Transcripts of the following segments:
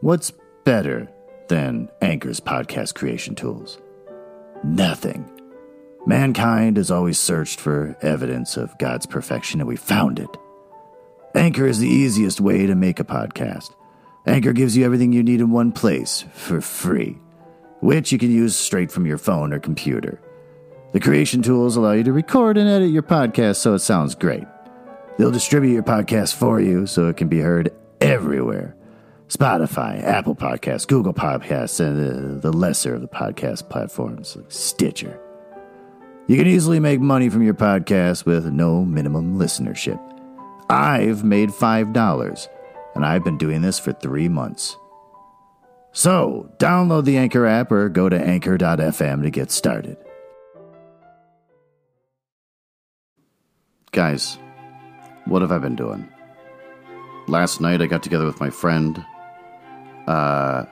What's better than Anchor's podcast creation tools? Nothing. Mankind has always searched for evidence of God's perfection, and we found it. Anchor is the easiest way to make a podcast. Anchor gives you everything you need in one place for free, which you can use straight from your phone or computer. The creation tools allow you to record and edit your podcast so it sounds great. They'll distribute your podcast for you so it can be heard everywhere Spotify, Apple Podcasts, Google Podcasts, and the, the lesser of the podcast platforms like Stitcher. You can easily make money from your podcast with no minimum listenership. I've made $5, and I've been doing this for three months. So, download the Anchor app or go to anchor.fm to get started. Guys, what have I been doing? Last night I got together with my friend, uh,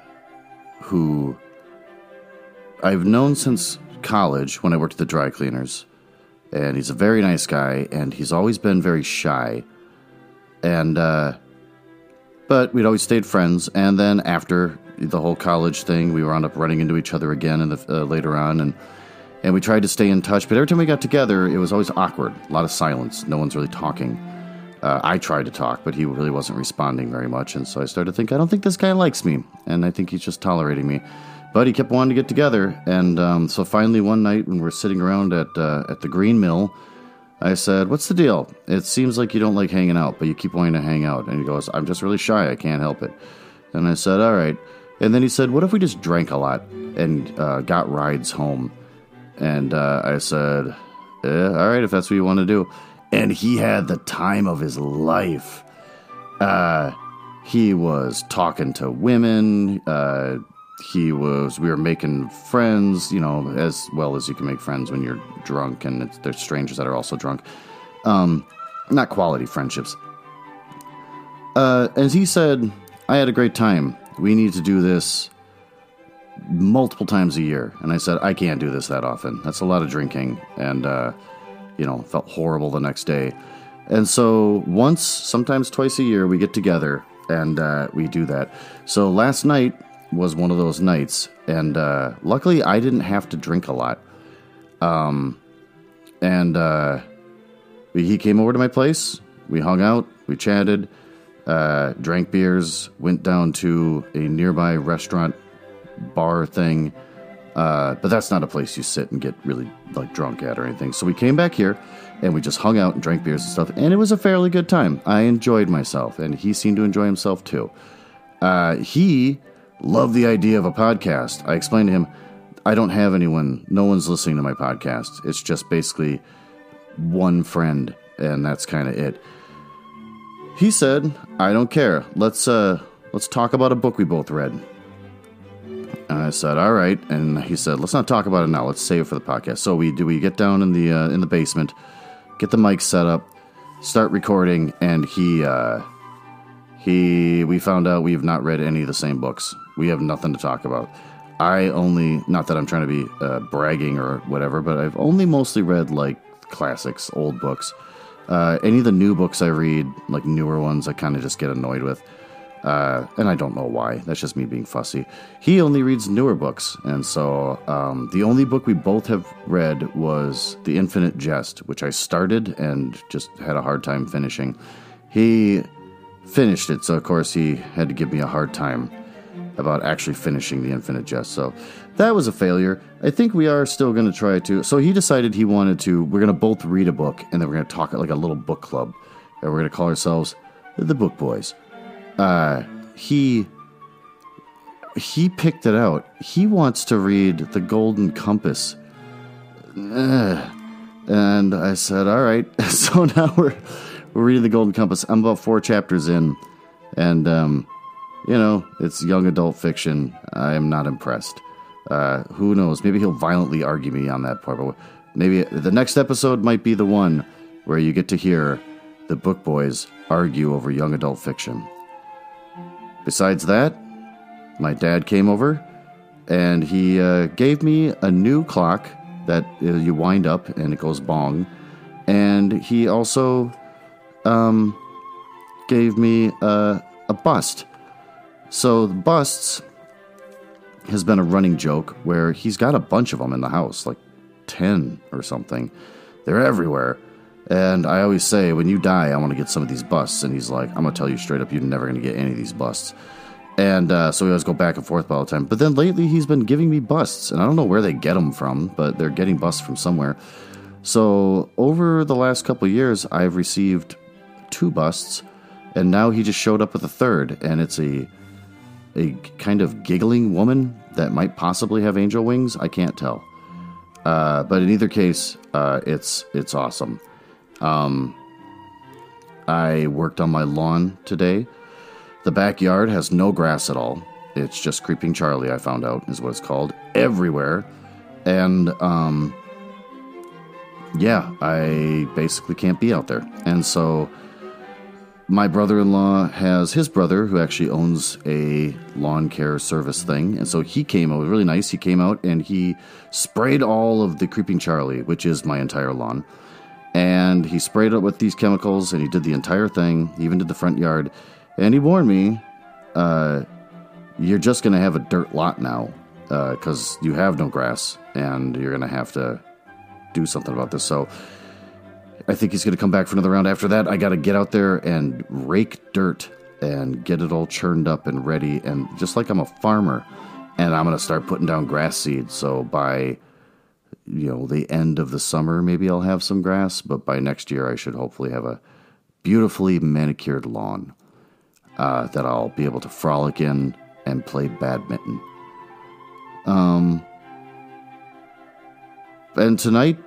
who I've known since college when I worked at the dry cleaners. And he's a very nice guy, and he's always been very shy. And, uh, but we'd always stayed friends. And then after the whole college thing, we wound up running into each other again in the, uh, later on. And and we tried to stay in touch. But every time we got together, it was always awkward. A lot of silence. No one's really talking. Uh, I tried to talk, but he really wasn't responding very much. And so I started to think, I don't think this guy likes me, and I think he's just tolerating me. But he kept wanting to get together, and um, so finally one night when we're sitting around at uh, at the Green Mill, I said, "What's the deal? It seems like you don't like hanging out, but you keep wanting to hang out." And he goes, "I'm just really shy. I can't help it." And I said, "All right." And then he said, "What if we just drank a lot and uh, got rides home?" And uh, I said, eh, all right, if that's what you want to do. And he had the time of his life. Uh, he was talking to women. Uh, he was, we were making friends, you know, as well as you can make friends when you're drunk and there's strangers that are also drunk. Um, not quality friendships. Uh, as he said, I had a great time. We need to do this multiple times a year. And I said, I can't do this that often. That's a lot of drinking. And, uh, you know, felt horrible the next day. And so once, sometimes twice a year, we get together and uh, we do that. So last night was one of those nights. And uh, luckily, I didn't have to drink a lot. Um, and uh, he came over to my place. We hung out, we chatted, uh, drank beers, went down to a nearby restaurant bar thing. Uh, but that's not a place you sit and get really like drunk at or anything. So we came back here and we just hung out and drank beers and stuff, and it was a fairly good time. I enjoyed myself, and he seemed to enjoy himself too. Uh, he loved the idea of a podcast. I explained to him, I don't have anyone, no one's listening to my podcast. It's just basically one friend, and that's kind of it. He said, I don't care. Let's uh let's talk about a book we both read. And I said, "All right." And he said, "Let's not talk about it now. Let's save it for the podcast." So we do. We get down in the uh, in the basement, get the mic set up, start recording, and he uh, he we found out we have not read any of the same books. We have nothing to talk about. I only not that I'm trying to be uh, bragging or whatever, but I've only mostly read like classics, old books. Uh, any of the new books I read, like newer ones, I kind of just get annoyed with. Uh, and I don't know why. That's just me being fussy. He only reads newer books, and so um, the only book we both have read was The Infinite Jest, which I started and just had a hard time finishing. He finished it, so of course he had to give me a hard time about actually finishing The Infinite Jest. So that was a failure. I think we are still going to try to. So he decided he wanted to. We're going to both read a book, and then we're going to talk like a little book club, and we're going to call ourselves the Book Boys uh, he he picked it out. He wants to read The Golden Compass. Uh, and I said, "All right." So now we're we're reading The Golden Compass. I'm about four chapters in, and um, you know, it's young adult fiction. I am not impressed. Uh, who knows? Maybe he'll violently argue me on that part. But maybe the next episode might be the one where you get to hear the book boys argue over young adult fiction. Besides that, my dad came over and he uh, gave me a new clock that uh, you wind up and it goes bong. And he also um, gave me a, a bust So the busts has been a running joke where he's got a bunch of them in the house, like 10 or something. They're everywhere. And I always say, when you die, I want to get some of these busts. And he's like, I'm going to tell you straight up, you're never going to get any of these busts. And uh, so we always go back and forth all the time. But then lately, he's been giving me busts. And I don't know where they get them from, but they're getting busts from somewhere. So over the last couple years, I've received two busts. And now he just showed up with a third. And it's a, a kind of giggling woman that might possibly have angel wings. I can't tell. Uh, but in either case, uh, it's it's awesome. Um, I worked on my lawn today. The backyard has no grass at all. It's just Creeping Charlie, I found out, is what it's called, everywhere. And, um, yeah, I basically can't be out there. And so my brother in law has his brother who actually owns a lawn care service thing. And so he came out, really nice. He came out and he sprayed all of the Creeping Charlie, which is my entire lawn and he sprayed it with these chemicals and he did the entire thing, even did the front yard. And he warned me, uh, you're just going to have a dirt lot now because uh, you have no grass and you're going to have to do something about this. So I think he's going to come back for another round. After that, I got to get out there and rake dirt and get it all churned up and ready. And just like I'm a farmer, and I'm going to start putting down grass seeds. So by you know, the end of the summer, maybe I'll have some grass, but by next year, I should hopefully have a beautifully manicured lawn uh, that I'll be able to frolic in and play badminton. Um, and tonight,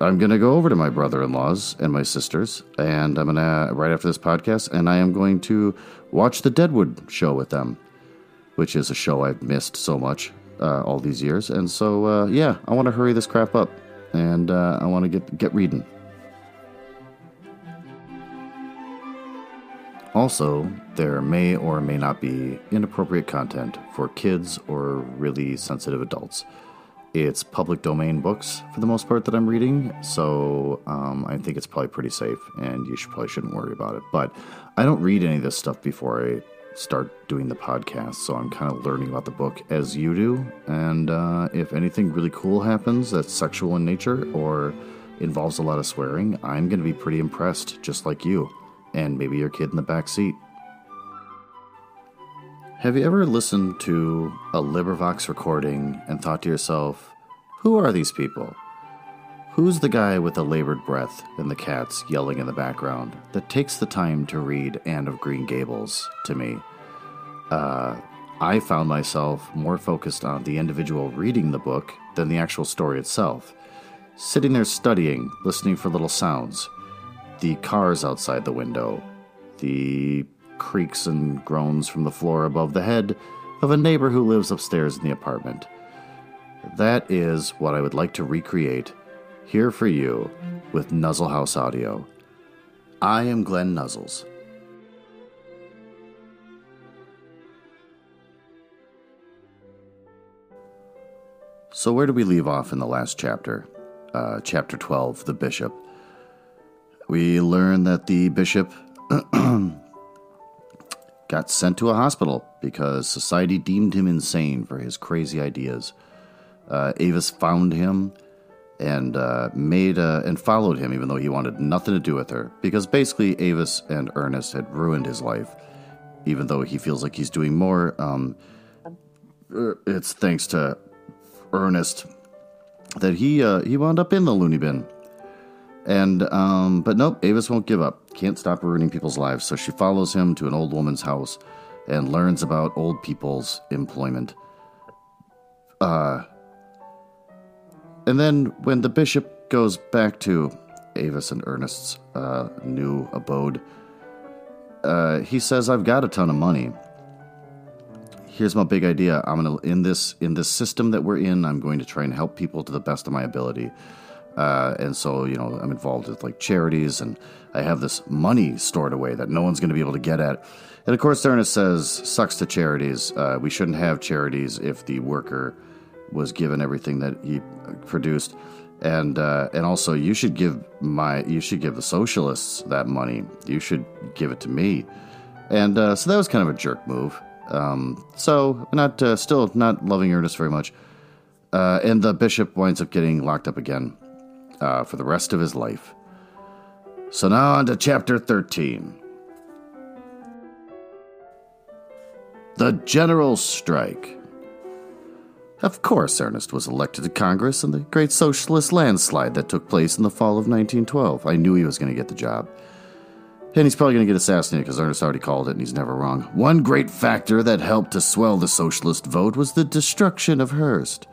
I'm going to go over to my brother in law's and my sister's, and I'm going to, right after this podcast, and I am going to watch the Deadwood show with them, which is a show I've missed so much uh, all these years. And so, uh, yeah, I want to hurry this crap up, and uh, I want to get get reading. Also, there may or may not be inappropriate content for kids or really sensitive adults. It's public domain books for the most part that I'm reading, so um, I think it's probably pretty safe, and you should probably shouldn't worry about it. But I don't read any of this stuff before I start doing the podcast, so I'm kind of learning about the book as you do. And uh, if anything really cool happens that's sexual in nature or involves a lot of swearing, I'm going to be pretty impressed, just like you, and maybe your kid in the back seat. Have you ever listened to a LibriVox recording and thought to yourself, who are these people? Who's the guy with the labored breath and the cats yelling in the background that takes the time to read Anne of Green Gables to me? Uh, I found myself more focused on the individual reading the book than the actual story itself. Sitting there studying, listening for little sounds the cars outside the window, the creaks and groans from the floor above the head of a neighbor who lives upstairs in the apartment. That is what I would like to recreate here for you with Nuzzle House Audio. I am Glenn Nuzzles. So, where do we leave off in the last chapter? Uh, chapter 12, The Bishop. We learn that the bishop got sent to a hospital because society deemed him insane for his crazy ideas. Uh, Avis found him and uh, made uh, and followed him, even though he wanted nothing to do with her, because basically Avis and Ernest had ruined his life. Even though he feels like he's doing more, um, uh, it's thanks to Ernest that he uh, he wound up in the loony bin. And um, but nope, Avis won't give up. Can't stop ruining people's lives, so she follows him to an old woman's house and learns about old people's employment. Uh, and then when the bishop goes back to Avis and Ernest's uh, new abode, uh, he says, "I've got a ton of money. Here's my big idea. I'm gonna in this in this system that we're in. I'm going to try and help people to the best of my ability." Uh, and so, you know, I'm involved with like charities, and I have this money stored away that no one's going to be able to get at. And of course, Ernest says, "Sucks to charities. Uh, we shouldn't have charities if the worker." Was given everything that he produced, and uh, and also you should give my you should give the socialists that money. You should give it to me, and uh, so that was kind of a jerk move. Um, so not uh, still not loving Ernest very much. Uh, and the bishop winds up getting locked up again uh, for the rest of his life. So now on to chapter 13. The General Strike. Of course, Ernest was elected to Congress in the great socialist landslide that took place in the fall of 1912. I knew he was going to get the job. And he's probably going to get assassinated because Ernest already called it and he's never wrong. One great factor that helped to swell the socialist vote was the destruction of Hearst.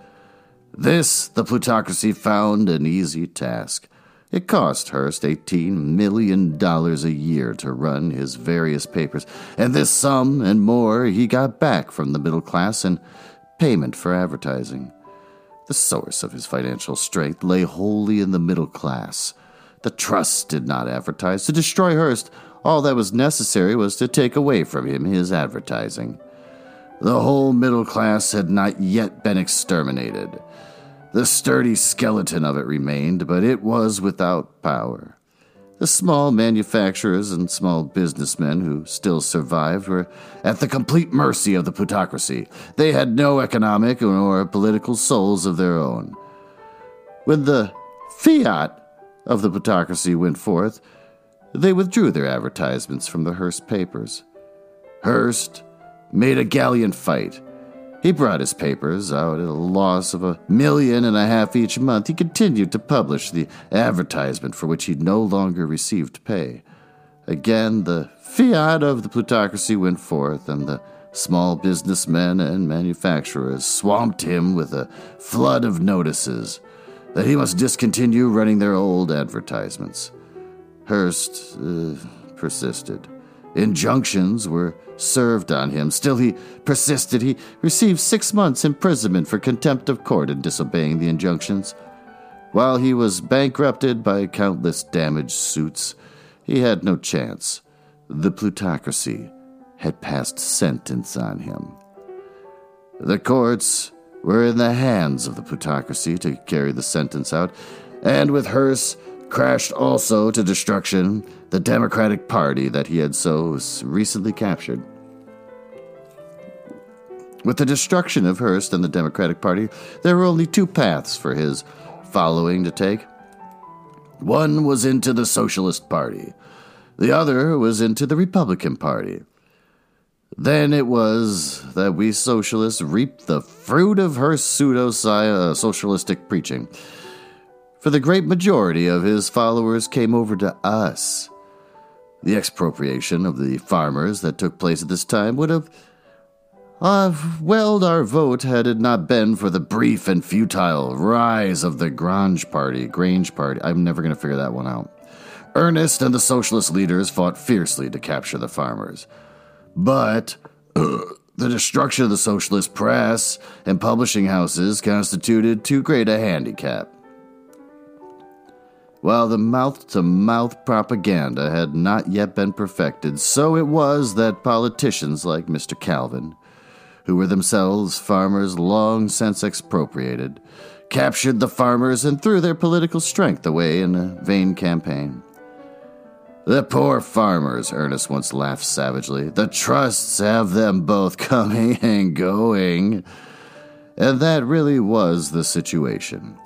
This, the plutocracy found an easy task. It cost Hearst $18 million a year to run his various papers, and this sum and more he got back from the middle class in payment for advertising. The source of his financial strength lay wholly in the middle class. The trust did not advertise. To destroy Hearst, all that was necessary was to take away from him his advertising. The whole middle class had not yet been exterminated. The sturdy skeleton of it remained, but it was without power. The small manufacturers and small businessmen who still survived were at the complete mercy of the plutocracy. They had no economic or political souls of their own. When the fiat of the plutocracy went forth, they withdrew their advertisements from the Hearst papers. Hearst made a gallant fight. He brought his papers out at a loss of a million and a half each month. He continued to publish the advertisement for which he no longer received pay. Again, the fiat of the plutocracy went forth, and the small businessmen and manufacturers swamped him with a flood of notices that he must discontinue running their old advertisements. Hearst uh, persisted. Injunctions were served on him. Still, he persisted. He received six months' imprisonment for contempt of court and disobeying the injunctions. While he was bankrupted by countless damaged suits, he had no chance. The plutocracy had passed sentence on him. The courts were in the hands of the plutocracy to carry the sentence out, and with Hearst crashed also to destruction the Democratic Party that he had so recently captured. With the destruction of Hearst and the Democratic Party, there were only two paths for his following to take. One was into the Socialist Party, the other was into the Republican Party. Then it was that we socialists reaped the fruit of her pseudo uh, socialistic preaching. For the great majority of his followers came over to us. The expropriation of the farmers that took place at this time would have uh, welled our vote had it not been for the brief and futile rise of the Grange Party. Grange Party. I'm never going to figure that one out. Ernest and the socialist leaders fought fiercely to capture the farmers. But uh, the destruction of the socialist press and publishing houses constituted too great a handicap. While the mouth to mouth propaganda had not yet been perfected, so it was that politicians like Mr. Calvin, who were themselves farmers long since expropriated, captured the farmers and threw their political strength away in a vain campaign. The poor farmers, Ernest once laughed savagely. The trusts have them both coming and going. And that really was the situation.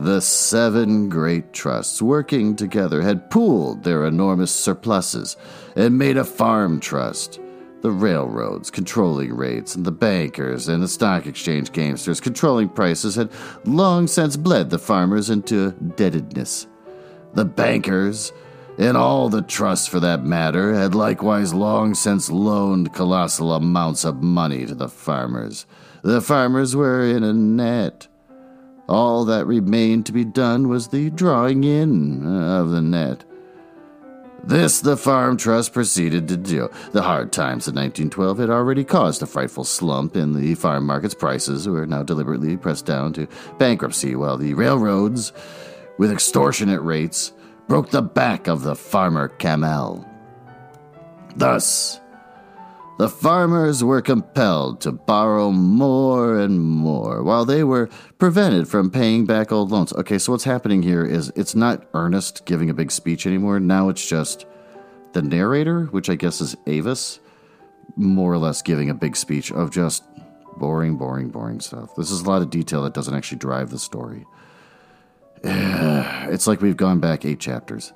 The seven great trusts, working together, had pooled their enormous surpluses and made a farm trust. The railroads controlling rates, and the bankers and the stock exchange gamesters controlling prices had long since bled the farmers into debtedness. The bankers, and all the trusts for that matter, had likewise long since loaned colossal amounts of money to the farmers. The farmers were in a net. All that remained to be done was the drawing in of the net. This the Farm Trust proceeded to do. The hard times of 1912 had already caused a frightful slump in the farm market's prices, were now deliberately pressed down to bankruptcy, while the railroads, with extortionate rates, broke the back of the farmer camel. Thus, the farmers were compelled to borrow more and more while they were prevented from paying back old loans. Okay, so what's happening here is it's not Ernest giving a big speech anymore. Now it's just the narrator, which I guess is Avis, more or less giving a big speech of just boring, boring, boring stuff. This is a lot of detail that doesn't actually drive the story. It's like we've gone back eight chapters.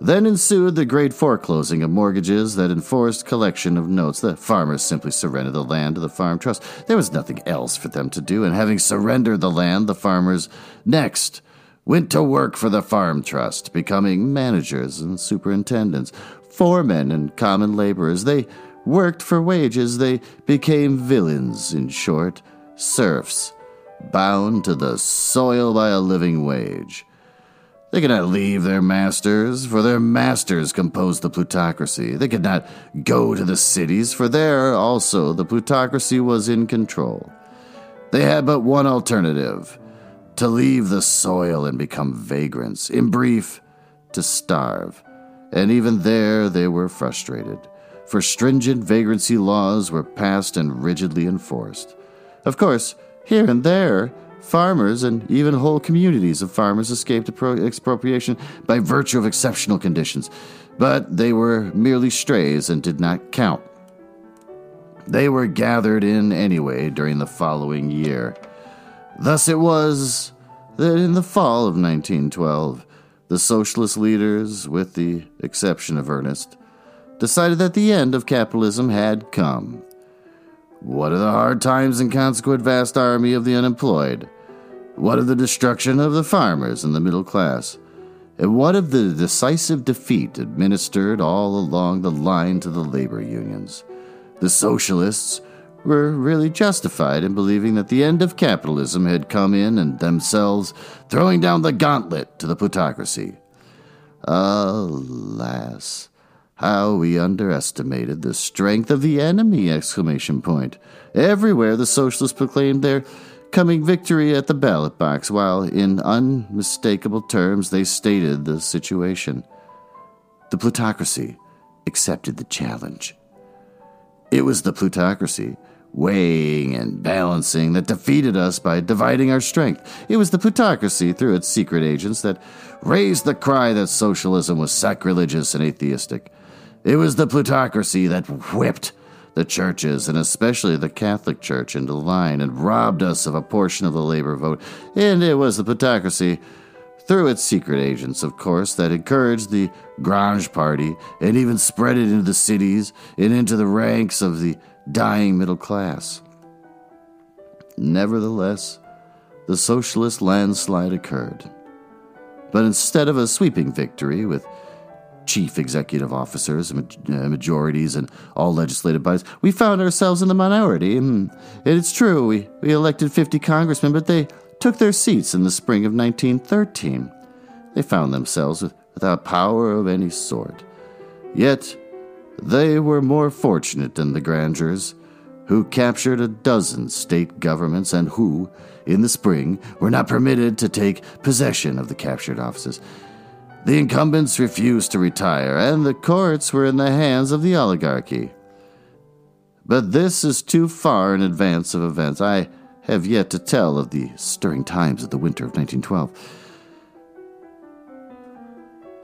Then ensued the great foreclosing of mortgages, that enforced collection of notes. The farmers simply surrendered the land to the farm trust. There was nothing else for them to do, and having surrendered the land, the farmers next went to work for the farm trust, becoming managers and superintendents, foremen and common laborers. They worked for wages. They became villeins, in short, serfs, bound to the soil by a living wage. They could not leave their masters, for their masters composed the plutocracy. They could not go to the cities, for there also the plutocracy was in control. They had but one alternative to leave the soil and become vagrants. In brief, to starve. And even there they were frustrated, for stringent vagrancy laws were passed and rigidly enforced. Of course, here and there, farmers and even whole communities of farmers escaped expropriation by virtue of exceptional conditions, but they were merely strays and did not count. They were gathered in anyway during the following year. Thus it was that in the fall of 1912, the socialist leaders, with the exception of Ernest, decided that the end of capitalism had come. What of the hard times and consequent vast army of the unemployed? What of the destruction of the farmers and the middle class? And what of the decisive defeat administered all along the line to the labor unions? The socialists were really justified in believing that the end of capitalism had come in and themselves throwing down the gauntlet to the plutocracy. Alas, how we underestimated the strength of the enemy! Exclamation point. Everywhere the socialists proclaimed their coming victory at the ballot box, while in unmistakable terms they stated the situation. The plutocracy accepted the challenge. It was the plutocracy weighing and balancing that defeated us by dividing our strength. It was the plutocracy, through its secret agents, that raised the cry that socialism was sacrilegious and atheistic. It was the plutocracy that whipped the churches, and especially the Catholic Church, into line and robbed us of a portion of the labor vote. And it was the plutocracy, through its secret agents, of course, that encouraged the Grange Party and even spread it into the cities and into the ranks of the dying middle class. Nevertheless, the socialist landslide occurred. But instead of a sweeping victory with chief executive officers, uh, majorities, and all legislative bodies, we found ourselves in the minority. And it's true, we, we elected 50 congressmen, but they took their seats in the spring of 1913. They found themselves without power of any sort. Yet, they were more fortunate than the Grangers, who captured a dozen state governments and who, in the spring, were not permitted to take possession of the captured offices. The incumbents refused to retire, and the courts were in the hands of the oligarchy. But this is too far in advance of events. I have yet to tell of the stirring times of the winter of 1912.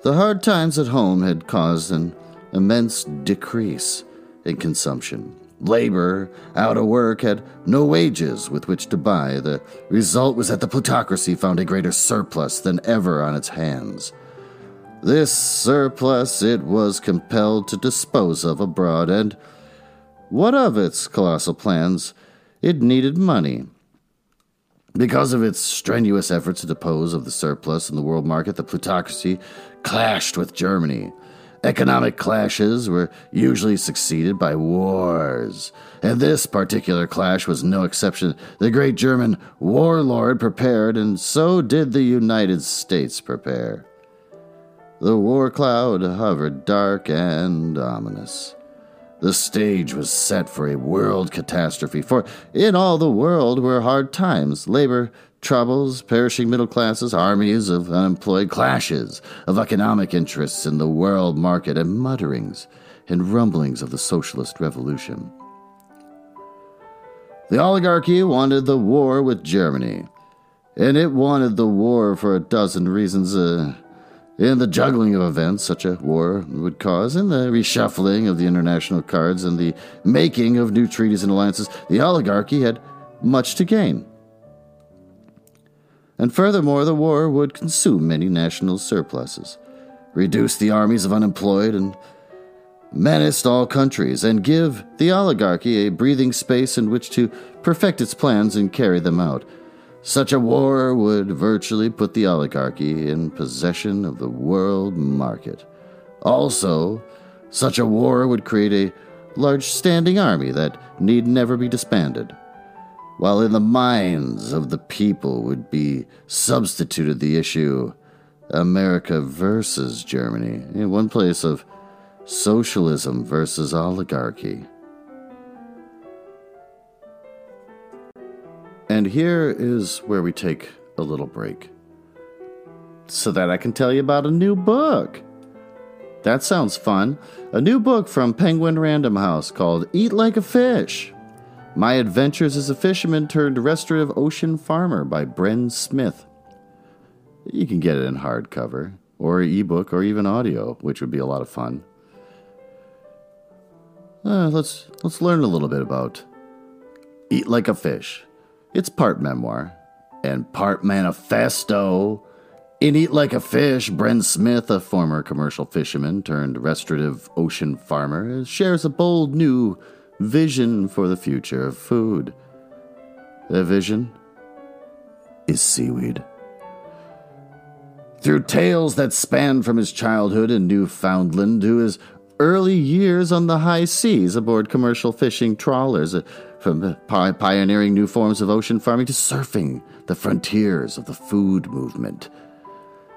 The hard times at home had caused an immense decrease in consumption. Labor, out of work, had no wages with which to buy. The result was that the plutocracy found a greater surplus than ever on its hands. This surplus it was compelled to dispose of abroad, and what of its colossal plans? It needed money. Because of its strenuous efforts to dispose of the surplus in the world market, the plutocracy clashed with Germany. Economic clashes were usually succeeded by wars, and this particular clash was no exception. The great German warlord prepared, and so did the United States prepare. The war cloud hovered dark and ominous. The stage was set for a world catastrophe, for in all the world were hard times, labor troubles, perishing middle classes, armies of unemployed, clashes of economic interests in the world market, and mutterings and rumblings of the socialist revolution. The oligarchy wanted the war with Germany, and it wanted the war for a dozen reasons. Uh, in the juggling of events such a war would cause, in the reshuffling of the international cards and the making of new treaties and alliances, the oligarchy had much to gain. And furthermore, the war would consume many national surpluses, reduce the armies of unemployed, and menaced all countries, and give the oligarchy a breathing space in which to perfect its plans and carry them out. Such a war would virtually put the oligarchy in possession of the world market. Also, such a war would create a large standing army that need never be disbanded, while in the minds of the people would be substituted the issue America versus Germany, in one place of socialism versus oligarchy. And here is where we take a little break so that I can tell you about a new book. That sounds fun. A new book from Penguin Random House called Eat Like a Fish My Adventures as a Fisherman Turned Restorative Ocean Farmer by Bren Smith. You can get it in hardcover, or ebook, or even audio, which would be a lot of fun. Uh, let's let's learn a little bit about Eat Like a Fish. It's part memoir and part manifesto. In Eat Like a Fish, Bren Smith, a former commercial fisherman turned restorative ocean farmer, shares a bold new vision for the future of food. The vision is seaweed. Through tales that span from his childhood in Newfoundland to his early years on the high seas aboard commercial fishing trawlers, uh, from pioneering new forms of ocean farming to surfing the frontiers of the food movement.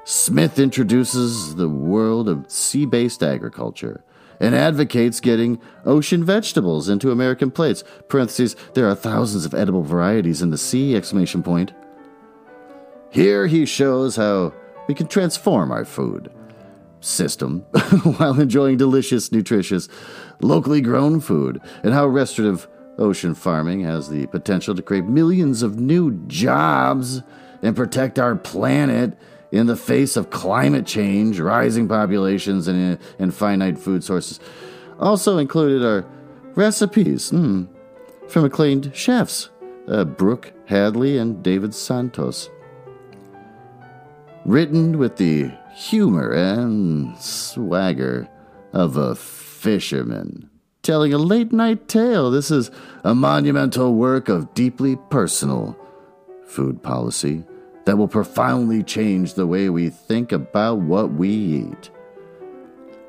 Smith introduces the world of sea based agriculture and advocates getting ocean vegetables into American plates. Parentheses, there are thousands of edible varieties in the sea, exclamation point. Here he shows how we can transform our food system while enjoying delicious, nutritious, locally grown food, and how restorative ocean farming has the potential to create millions of new jobs and protect our planet in the face of climate change, rising populations, and, and finite food sources. Also included are recipes mm, from acclaimed chefs uh, Brooke Hadley and David Santos. Written with the humor and swagger of a fisherman. Telling a late night tale, this is a monumental work of deeply personal food policy that will profoundly change the way we think about what we eat.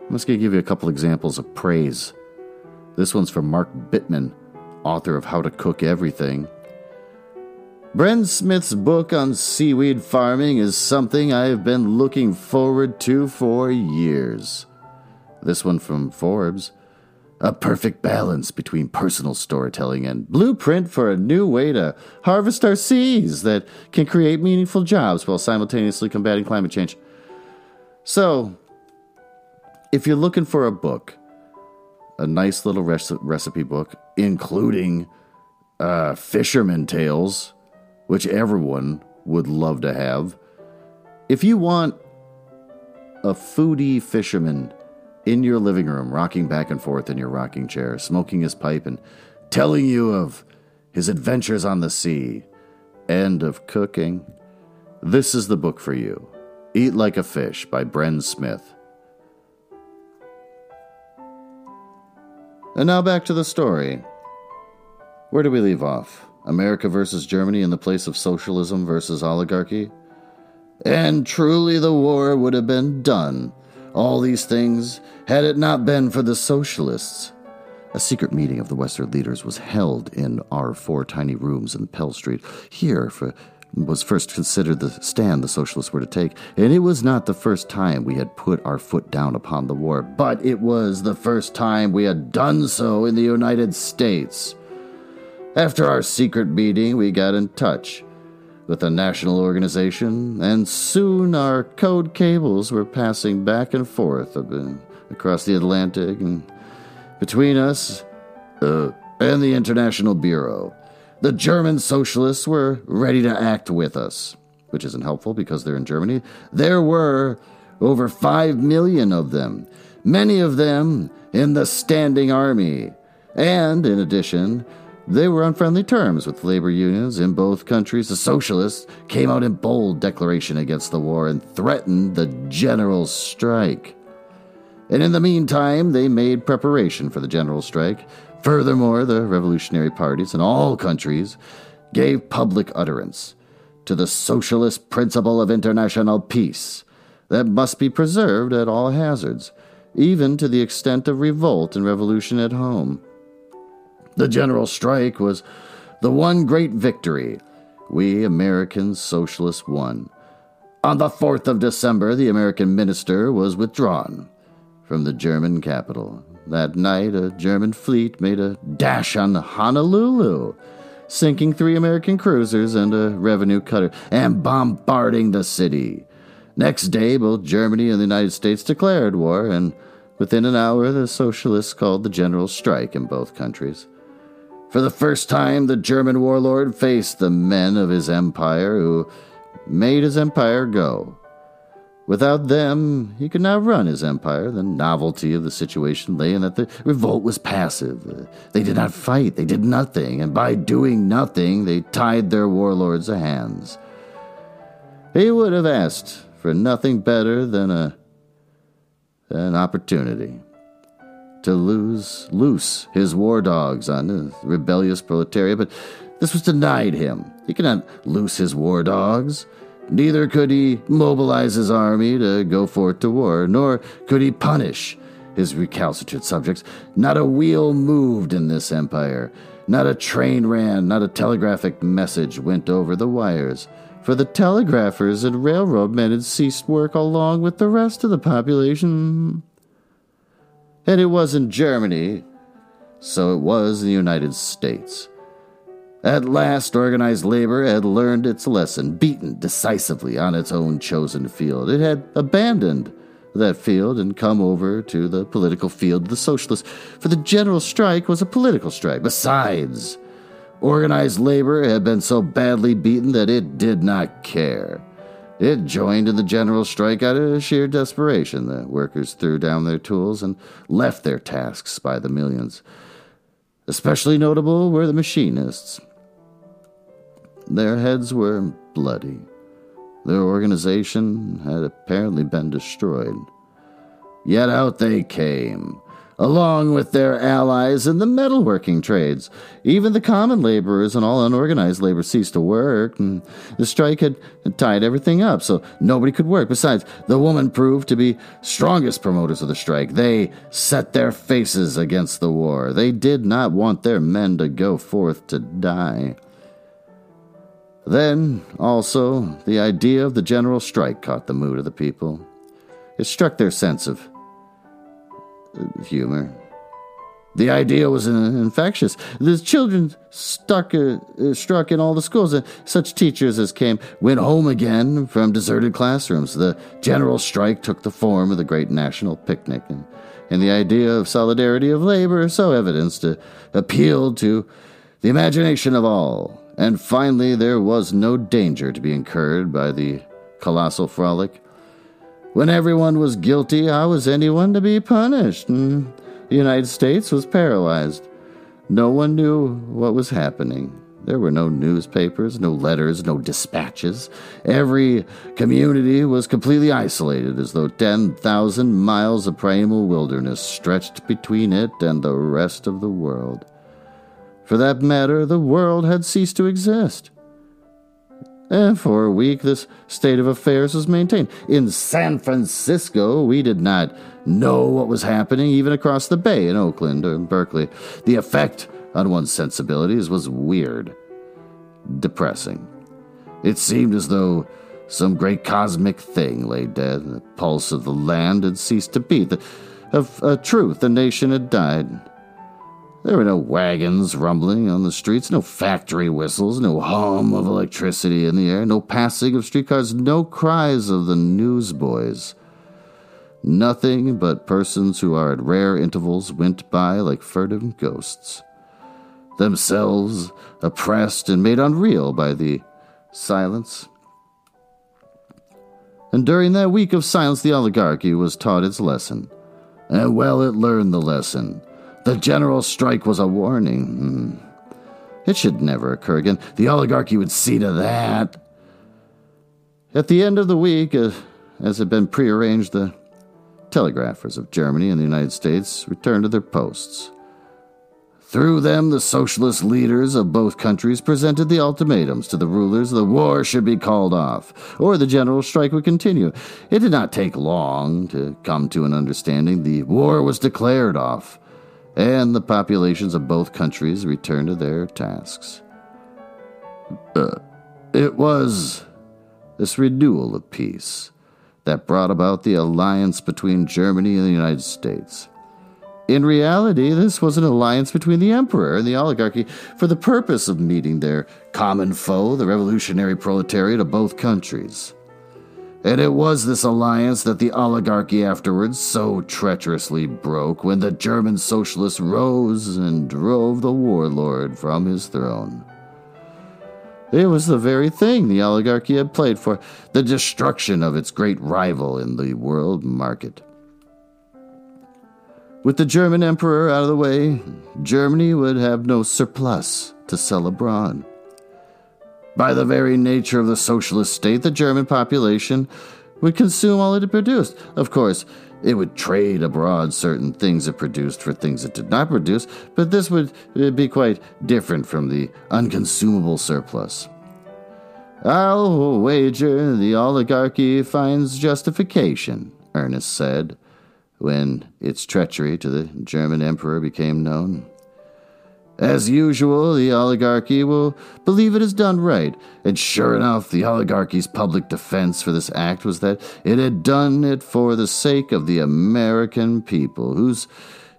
I'm just going to give you a couple examples of praise. This one's from Mark Bittman, author of How to Cook Everything. Bren Smith's book on seaweed farming is something I have been looking forward to for years. This one from Forbes. A perfect balance between personal storytelling and blueprint for a new way to harvest our seas that can create meaningful jobs while simultaneously combating climate change. So, if you're looking for a book, a nice little recipe book, including uh, fisherman tales, which everyone would love to have. If you want a foodie fisherman in your living room, rocking back and forth in your rocking chair, smoking his pipe, and telling you of his adventures on the sea and of cooking, this is the book for you Eat Like a Fish by Bren Smith. And now back to the story. Where do we leave off? America versus Germany in the place of socialism versus oligarchy. And truly the war would have been done, all these things, had it not been for the socialists. A secret meeting of the Western leaders was held in our four tiny rooms in Pell Street. Here for, was first considered the stand the socialists were to take, and it was not the first time we had put our foot down upon the war, but it was the first time we had done so in the United States. After our secret meeting, we got in touch with the national organization, and soon our code cables were passing back and forth across the Atlantic and between us uh, and the International Bureau. The German socialists were ready to act with us, which isn't helpful because they're in Germany. There were over five million of them, many of them in the Standing Army. And, in addition, they were on friendly terms with labor unions in both countries. The socialists came out in bold declaration against the war and threatened the general strike. And in the meantime, they made preparation for the general strike. Furthermore, the revolutionary parties in all countries gave public utterance to the socialist principle of international peace that must be preserved at all hazards, even to the extent of revolt and revolution at home. The general strike was the one great victory we American socialists won. On the 4th of December, the American minister was withdrawn from the German capital. That night, a German fleet made a dash on Honolulu, sinking three American cruisers and a revenue cutter, and bombarding the city. Next day, both Germany and the United States declared war, and within an hour, the socialists called the general strike in both countries. For the first time, the German warlord faced the men of his empire who made his empire go. Without them, he could not run his empire. The novelty of the situation lay in that the revolt was passive. They did not fight, they did nothing, and by doing nothing, they tied their warlords' hands. He would have asked for nothing better than a an opportunity to lose loose his war dogs on the rebellious proletariat, but this was denied him. He could not loose his war dogs. Neither could he mobilize his army to go forth to war, nor could he punish his recalcitrant subjects. Not a wheel moved in this empire. Not a train ran, not a telegraphic message went over the wires. For the telegraphers and railroad men had ceased work along with the rest of the population. And it was in Germany, so it was in the United States. At last, organized labor had learned its lesson, beaten decisively on its own chosen field. It had abandoned that field and come over to the political field of the socialists, for the general strike was a political strike. Besides, organized labor had been so badly beaten that it did not care. It joined in the general strike out of sheer desperation. The workers threw down their tools and left their tasks by the millions. Especially notable were the machinists. Their heads were bloody. Their organization had apparently been destroyed. Yet out they came, along with their allies in the metalworking trades. Even the common laborers and all unorganized labor ceased to work, and the strike had tied everything up, so nobody could work. Besides, the women proved to be strongest promoters of the strike. They set their faces against the war. They did not want their men to go forth to die. Then, also, the idea of the general strike caught the mood of the people. It struck their sense of humor. The idea was infectious. The children stuck, uh, struck in all the schools, and such teachers as came went home again from deserted classrooms. The general strike took the form of the great national picnic, and, and the idea of solidarity of labor, so evidenced, uh, appealed to the imagination of all. And finally, there was no danger to be incurred by the colossal frolic. When everyone was guilty, how was anyone to be punished? And the United States was paralyzed. No one knew what was happening. There were no newspapers, no letters, no dispatches. Every community was completely isolated, as though 10,000 miles of primal wilderness stretched between it and the rest of the world. For that matter, the world had ceased to exist. And for a week, this state of affairs was maintained. In San Francisco, we did not know what was happening, even across the bay in Oakland or in Berkeley. The effect on one's sensibilities was weird, depressing. It seemed as though some great cosmic thing lay dead. The pulse of the land had ceased to beat. of a truth, the nation had died. There were no wagons rumbling on the streets, no factory whistles, no hum of electricity in the air, no passing of streetcars, no cries of the newsboys. Nothing but persons who are at rare intervals went by like furtive ghosts, themselves oppressed and made unreal by the silence. and during that week of silence, the oligarchy was taught its lesson. And well, it learned the lesson. The general strike was a warning. Hmm. It should never occur again. The oligarchy would see to that. At the end of the week, uh, as had been prearranged, the telegraphers of Germany and the United States returned to their posts. Through them, the socialist leaders of both countries presented the ultimatums to the rulers the war should be called off, or the general strike would continue. It did not take long to come to an understanding. The war was declared off, and the populations of both countries returned to their tasks. Uh, it was this renewal of peace that brought about the alliance between Germany and the United States. In reality, this was an alliance between the emperor and the oligarchy for the purpose of meeting their common foe, the revolutionary proletariat of both countries. And it was this alliance that the oligarchy afterwards so treacherously broke when the German socialists rose and drove the warlord from his throne. It was the very thing the oligarchy had played for the destruction of its great rival in the world market. With the German emperor out of the way, Germany would have no surplus to sell abroad. By the very nature of the socialist state, the German population would consume all it produced. Of course, it would trade abroad certain things it produced for things it did not produce, but this would uh, be quite different from the unconsumable surplus. I'll wager the oligarchy finds justification, Ernest said when its treachery to the German emperor became known. As usual, the oligarchy will believe it has done right, and sure enough, the oligarchy's public defense for this act was that it had done it for the sake of the American people, whose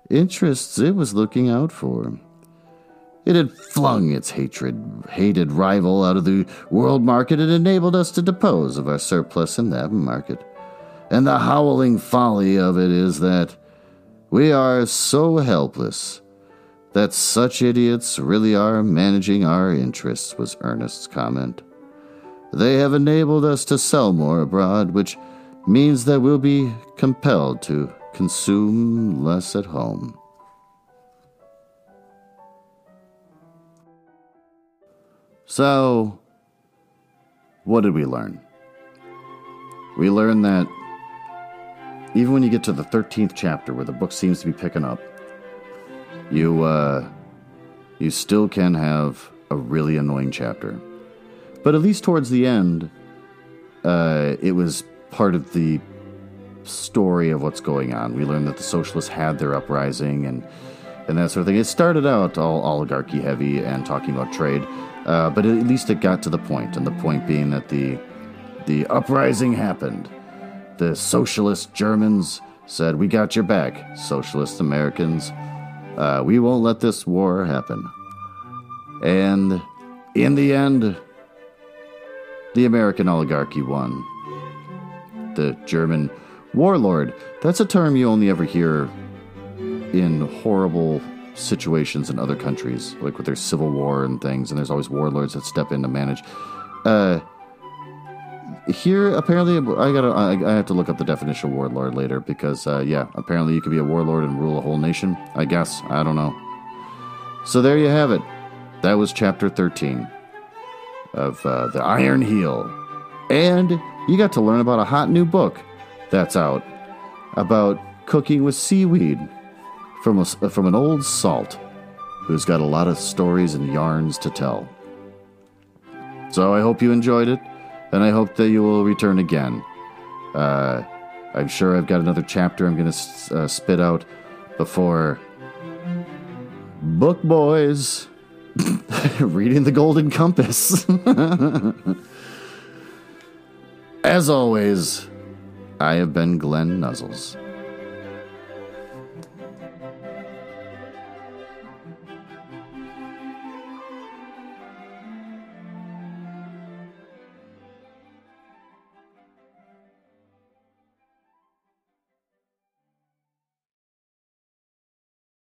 interests it was looking out for. It had flung its hatred, hated rival out of the world market and enabled us to dispose of our surplus in that market. And the howling folly of it is that we are so helpless that such idiots really are managing our interests, was Ernest's comment. They have enabled us to sell more abroad, which means that we'll be compelled to consume less at home. So, what did we learn? We learned that even when you get to the 13th chapter where the book seems to be picking up, you uh, you still can have a really annoying chapter. But at least towards the end, uh, it was part of the story of what's going on. We learned that the socialists had their uprising and and that sort of thing. It started out all oligarchy heavy and talking about trade, uh, but at least it got to the point, and the point being that the the uprising happened the socialist Germans said, We got your back, socialist Americans. Uh, we won't let this war happen. And in the end, the American oligarchy won. The German warlord, that's a term you only ever hear in horrible situations in other countries, like with their civil war and things, and there's always warlords that step in to manage. Uh, here apparently I gotta I, I, have to look up the definition of warlord later because uh, yeah apparently you could be a warlord and rule a whole nation I guess I don't know. So there you have it. That was chapter thirteen of uh, the Iron Heel, and you got to learn about a hot new book that's out about cooking with seaweed from a, from an old salt who's got a lot of stories and yarns to tell. So I hope you enjoyed it and I hope that you will return again. Uh, I'm sure I've got another chapter I'm going to uh, spit out before Book Boys reading the Golden Compass. As always, I have been Glenn Nuzzles.